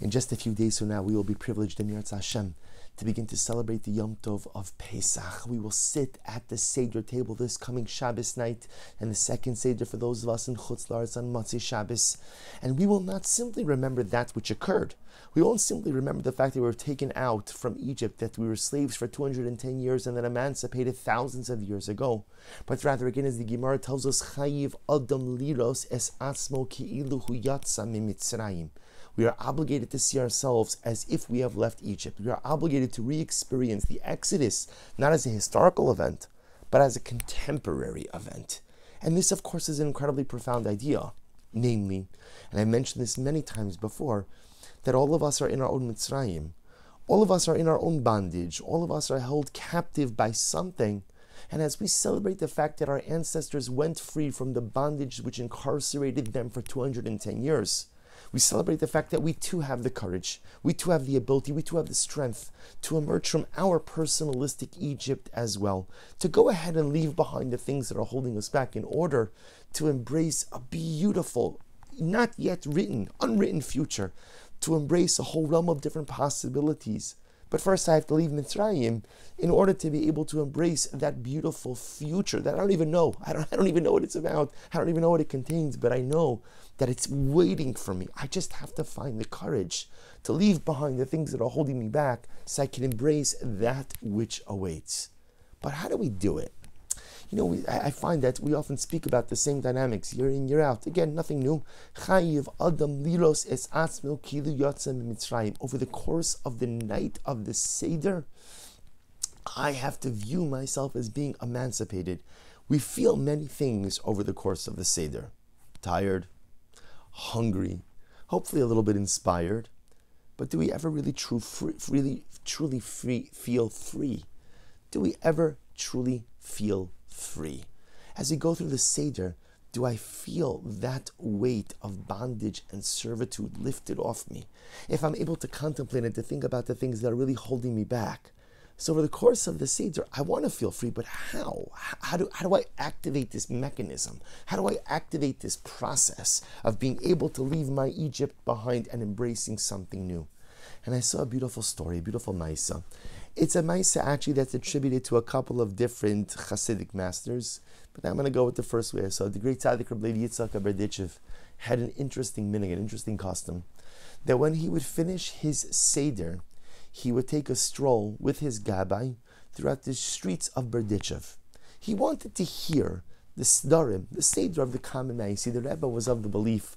In just a few days from now, we will be privileged in Yirtz Hashem to begin to celebrate the Yom Tov of Pesach. We will sit at the Seder table this coming Shabbos night and the second Seder for those of us in Chutz La'aretz on Motzei Shabbos. And we will not simply remember that which occurred. We won't simply remember the fact that we were taken out from Egypt, that we were slaves for 210 years and then emancipated thousands of years ago. But rather, again, as the Gemara tells us, Chayiv Adam Liros es Atzmo Ki'ilu Yatsa Mimitzrayim. We are obligated to see ourselves as if we have left Egypt. We are obligated to re experience the Exodus, not as a historical event, but as a contemporary event. And this, of course, is an incredibly profound idea. Namely, and I mentioned this many times before, that all of us are in our own Mitzrayim. All of us are in our own bondage. All of us are held captive by something. And as we celebrate the fact that our ancestors went free from the bondage which incarcerated them for 210 years, we celebrate the fact that we too have the courage, we too have the ability, we too have the strength to emerge from our personalistic Egypt as well, to go ahead and leave behind the things that are holding us back in order to embrace a beautiful, not yet written, unwritten future, to embrace a whole realm of different possibilities. But first, I have to leave Mitzrayim in order to be able to embrace that beautiful future that I don't even know. I don't, I don't even know what it's about. I don't even know what it contains, but I know that it's waiting for me. I just have to find the courage to leave behind the things that are holding me back so I can embrace that which awaits. But how do we do it? You know, we, I find that we often speak about the same dynamics year in, year out. Again, nothing new. Over the course of the night of the Seder, I have to view myself as being emancipated. We feel many things over the course of the Seder. Tired, hungry, hopefully a little bit inspired. But do we ever really true free, really truly free feel free? Do we ever truly feel free? As we go through the Seder, do I feel that weight of bondage and servitude lifted off me? If I'm able to contemplate and to think about the things that are really holding me back, so over the course of the Seder, I want to feel free, but how? How do, how do I activate this mechanism? How do I activate this process of being able to leave my Egypt behind and embracing something new? And I saw a beautiful story, a beautiful Maisa. It's a Maisa actually that's attributed to a couple of different Hasidic masters, but I'm going to go with the first way. So the great Tzaddik Rabbi Yitzhak Berdichev had an interesting minig, an interesting custom, that when he would finish his Seder, he would take a stroll with his gabbai throughout the streets of Berdichev. He wanted to hear the Sdarim, the Seder of the common see, the Rebbe was of the belief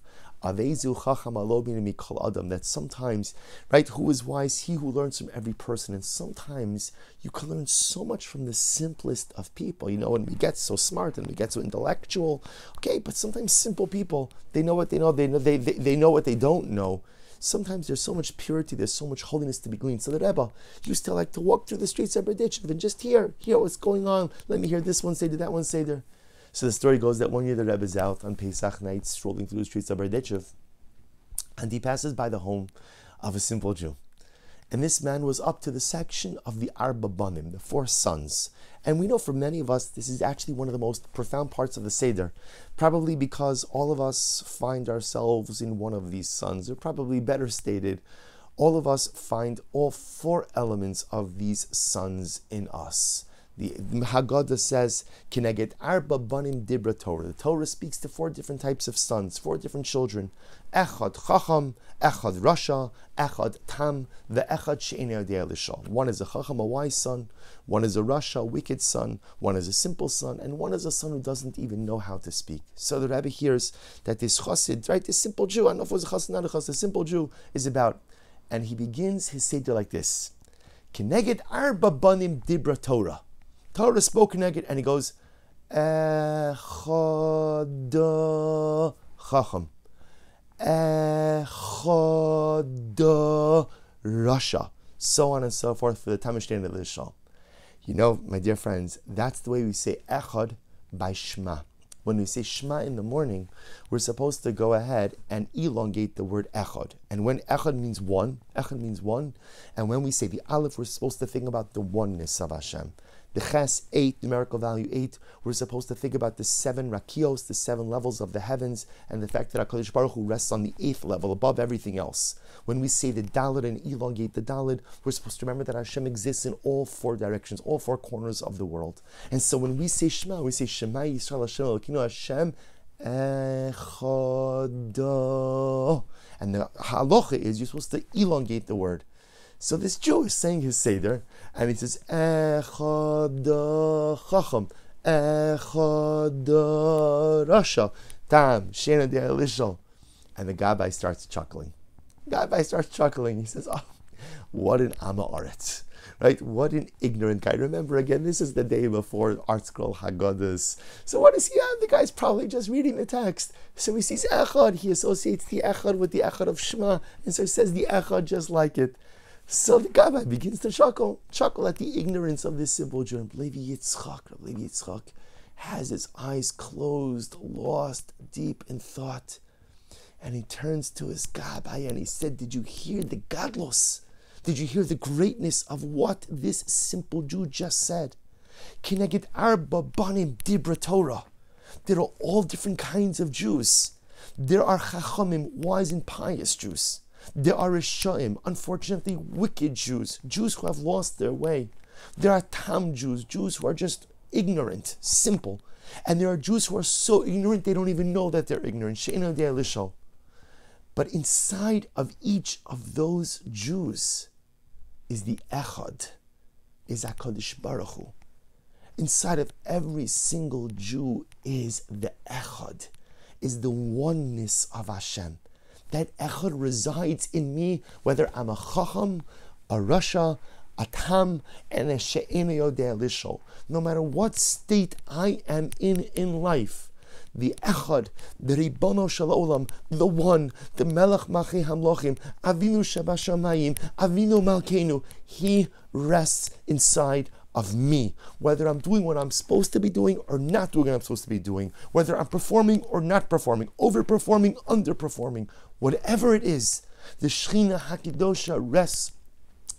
that sometimes, right, who is wise? He who learns from every person. And sometimes you can learn so much from the simplest of people. You know, when we get so smart and we get so intellectual, okay, but sometimes simple people, they know what they know, they know they, they, they know what they don't know sometimes there's so much purity, there's so much holiness to be gleaned. So the Rebbe used to like to walk through the streets of Berdichev and just hear, hear what's going on. Let me hear this one say there, that one say there. So the story goes that one year the Rebbe is out on Pesach night, strolling through the streets of Berdichev, and he passes by the home of a simple Jew. And this man was up to the section of the Arba Banim, the four sons. And we know for many of us, this is actually one of the most profound parts of the Seder. Probably because all of us find ourselves in one of these sons, or probably better stated, all of us find all four elements of these sons in us. The Haggadah says, "Kineget arba banim dibra Torah." The Torah speaks to four different types of sons, four different children. Echad chacham, echad rasha, echad tam, the echad she'enei One is a chacham, a wise son. One is a rasha, a wicked son. One is a simple son, and one is a son who doesn't even know how to speak. So the rabbi hears that this chassid, right, this simple Jew, I don't know if it was a chassid, not a chassid, a simple Jew, is about, and he begins his seder like this: Kineget arba banim dibra Torah. Torah spoke neged, and he goes, Echad Chacham. Echad Rasha. So on and so forth for the Tamishtain of the Shal. You know, my dear friends, that's the way we say Echad by Shema. When we say Shema in the morning, we're supposed to go ahead and elongate the word Echad. And when Echad means one, Echad means one, and when we say the Aleph, we're supposed to think about the oneness of Hashem The Ches 8, numerical value 8, we're supposed to think about the seven rakios, the seven levels of the heavens, and the fact that HaKadosh Baruch Hu rests on the eighth level, above everything else. When we say the Dalid and elongate the Dalid, we're supposed to remember that Hashem exists in all four directions, all four corners of the world. And so when we say Shema, we say Shema Yisrael Hashem Elokeinu Hashem Echad. And the halacha is you're supposed to elongate the word. So this Jew is saying his Seder, and he says, Echad Chacham, Echad Rasha, Tam, Shena de. And the Gabbai starts chuckling. Gabbai starts chuckling. He says, Oh, what an Amaretz. Right? What an ignorant guy. Remember, again, this is the day before ArtScroll Haggadahs. So what does he have? The guy's probably just reading the text. So he sees Echad. He associates the Echad with the Echad of Shema. And so he says the Echad just like it. So the Gabbai begins to chuckle, chuckle at the ignorance of this simple Jew. Levi Yitzchak, Levi Yitzchak has his eyes closed, lost deep in thought. And he turns to his Gabbai and he said, Did you hear the Gadlos? Did you hear the greatness of what this simple Jew just said? Kineged arba banim dibra Torah. There are all different kinds of Jews. There are chachamim, wise and pious Jews. There are Rishaim, unfortunately wicked Jews, Jews who have lost their way. There are Tam Jews, Jews who are just ignorant, simple. And there are Jews who are so ignorant they don't even know that they're ignorant. But inside of each of those Jews is the Echad, is HaKadosh Baruch Hu. Inside of every single Jew is the Echad, is the oneness of Hashem. That echad resides in me, whether I'm a chacham, a rasha, a tam, and a lishol. No matter what state I am in in life, the echad, the ribono shalom, the one, the melech machi hamlochim, avinu shabashamayim, avinu malkeinu, he rests inside of me, whether I'm doing what I'm supposed to be doing or not doing what I'm supposed to be doing, whether I'm performing or not performing, overperforming, underperforming, whatever it is, the Shechina Hakidosha rests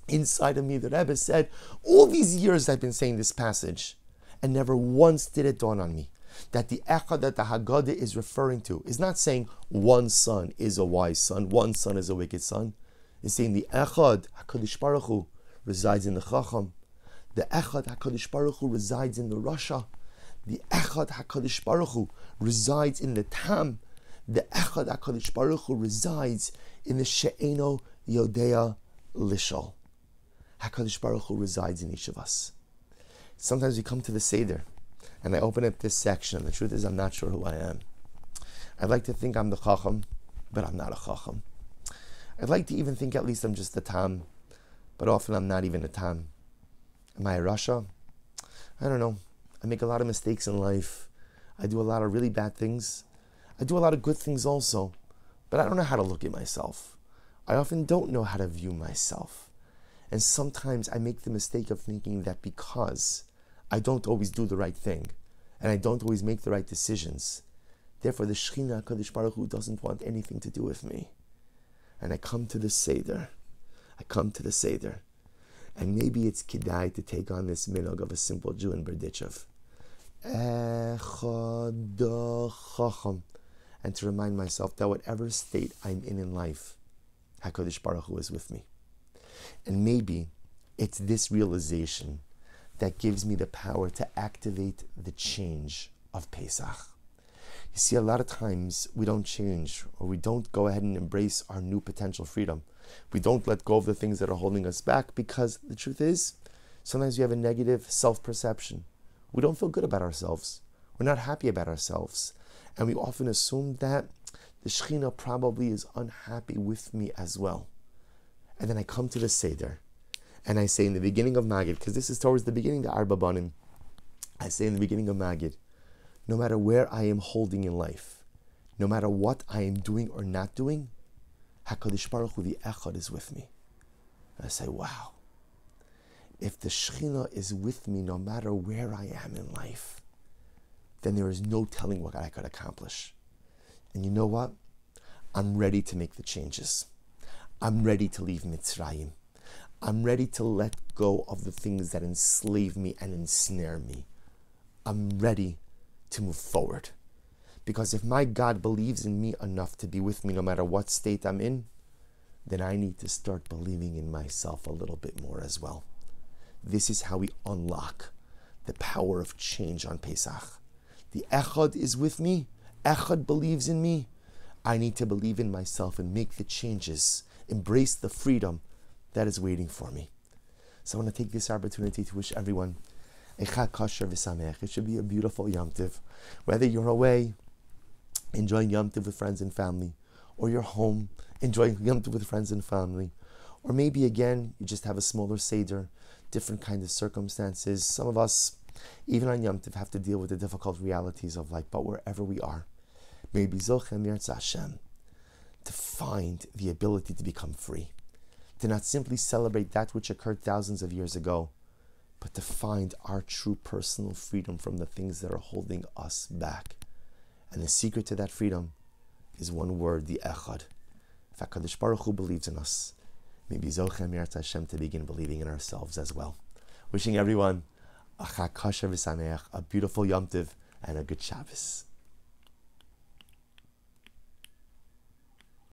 inside of me. The Rebbe said, all these years I've been saying this passage, and never once did it dawn on me that the Echad that the Haggadah is referring to is not saying one son is a wise son, one son is a wicked son. It's saying the Echad, HaKadosh Baruch Hu, resides in the Chacham, the Echad HaKadosh Baruch Hu resides in the Rasha. The Echad HaKadosh Baruch Hu resides in the Tam. The Echad HaKadosh Baruch Hu resides in the She'eno Yodea Lishol. HaKadosh Baruch Hu resides in each of us. Sometimes we come to the Seder, and I open up this section. and The truth is, I'm not sure who I am. I'd like to think I'm the Chacham, but I'm not a Chacham. I'd like to even think at least I'm just a Tam, but often I'm not even a Tam. Am I Rasha? I don't know. I make a lot of mistakes in life. I do a lot of really bad things. I do a lot of good things also, but I don't know how to look at myself. I often don't know how to view myself. And sometimes I make the mistake of thinking that because I don't always do the right thing and I don't always make the right decisions, therefore the Shekhinah Kadosh Baruch Hu doesn't want anything to do with me. And I come to the Seder. I come to the Seder and maybe it's kedai to take on this minog of a simple Jew in Berdichev. And to remind myself that whatever state I'm in in life, HaKadosh Baruch Hu is with me. And maybe it's this realization that gives me the power to activate the change of Pesach. You see, a lot of times we don't change or we don't go ahead and embrace our new potential freedom. We don't let go of the things that are holding us back because the truth is, sometimes we have a negative self perception. We don't feel good about ourselves. We're not happy about ourselves. And we often assume that the Shekhinah probably is unhappy with me as well. And then I come to the Seder and I say in the beginning of Magid, because this is towards the beginning, of Arba Banim, I say in the beginning of Magid, no matter where I am holding in life, no matter what I am doing or not doing, HaKadosh Baruch Hu, the Echad, is with me. And I say, wow, if the Shekhinah is with me no matter where I am in life, then there is no telling what I could accomplish. And you know what? I'm ready to make the changes. I'm ready to leave Mitzrayim. I'm ready to let go of the things that enslave me and ensnare me. I'm ready to move forward. Because if my God believes in me enough to be with me no matter what state I'm in, then I need to start believing in myself a little bit more as well. This is how we unlock the power of change on Pesach. The Echad is with me, Echad believes in me. I need to believe in myself and make the changes, embrace the freedom that is waiting for me. So I want to take this opportunity to wish everyone a Chag V'Samech. It should be a beautiful Yom Tiv. Whether you're away, enjoying Yom Tiv with friends and family, or you're home, enjoying Yom Tov with friends and family. Or maybe again, you just have a smaller Seder, different kind of circumstances. Some of us, even on Yom Tov, have to deal with the difficult realities of life, but wherever we are, maybe Zochem Hashem, to find the ability to become free, to not simply celebrate that which occurred thousands of years ago, but to find our true personal freedom from the things that are holding us back. And the secret to that freedom is one word, the Echad. If HaKadosh Baruch Hu believes in us, maybe Zochem Yirtz Hashem to begin believing in ourselves as well. Wishing everyone a Chag a beautiful Yom Tiv, and a good Shabbos.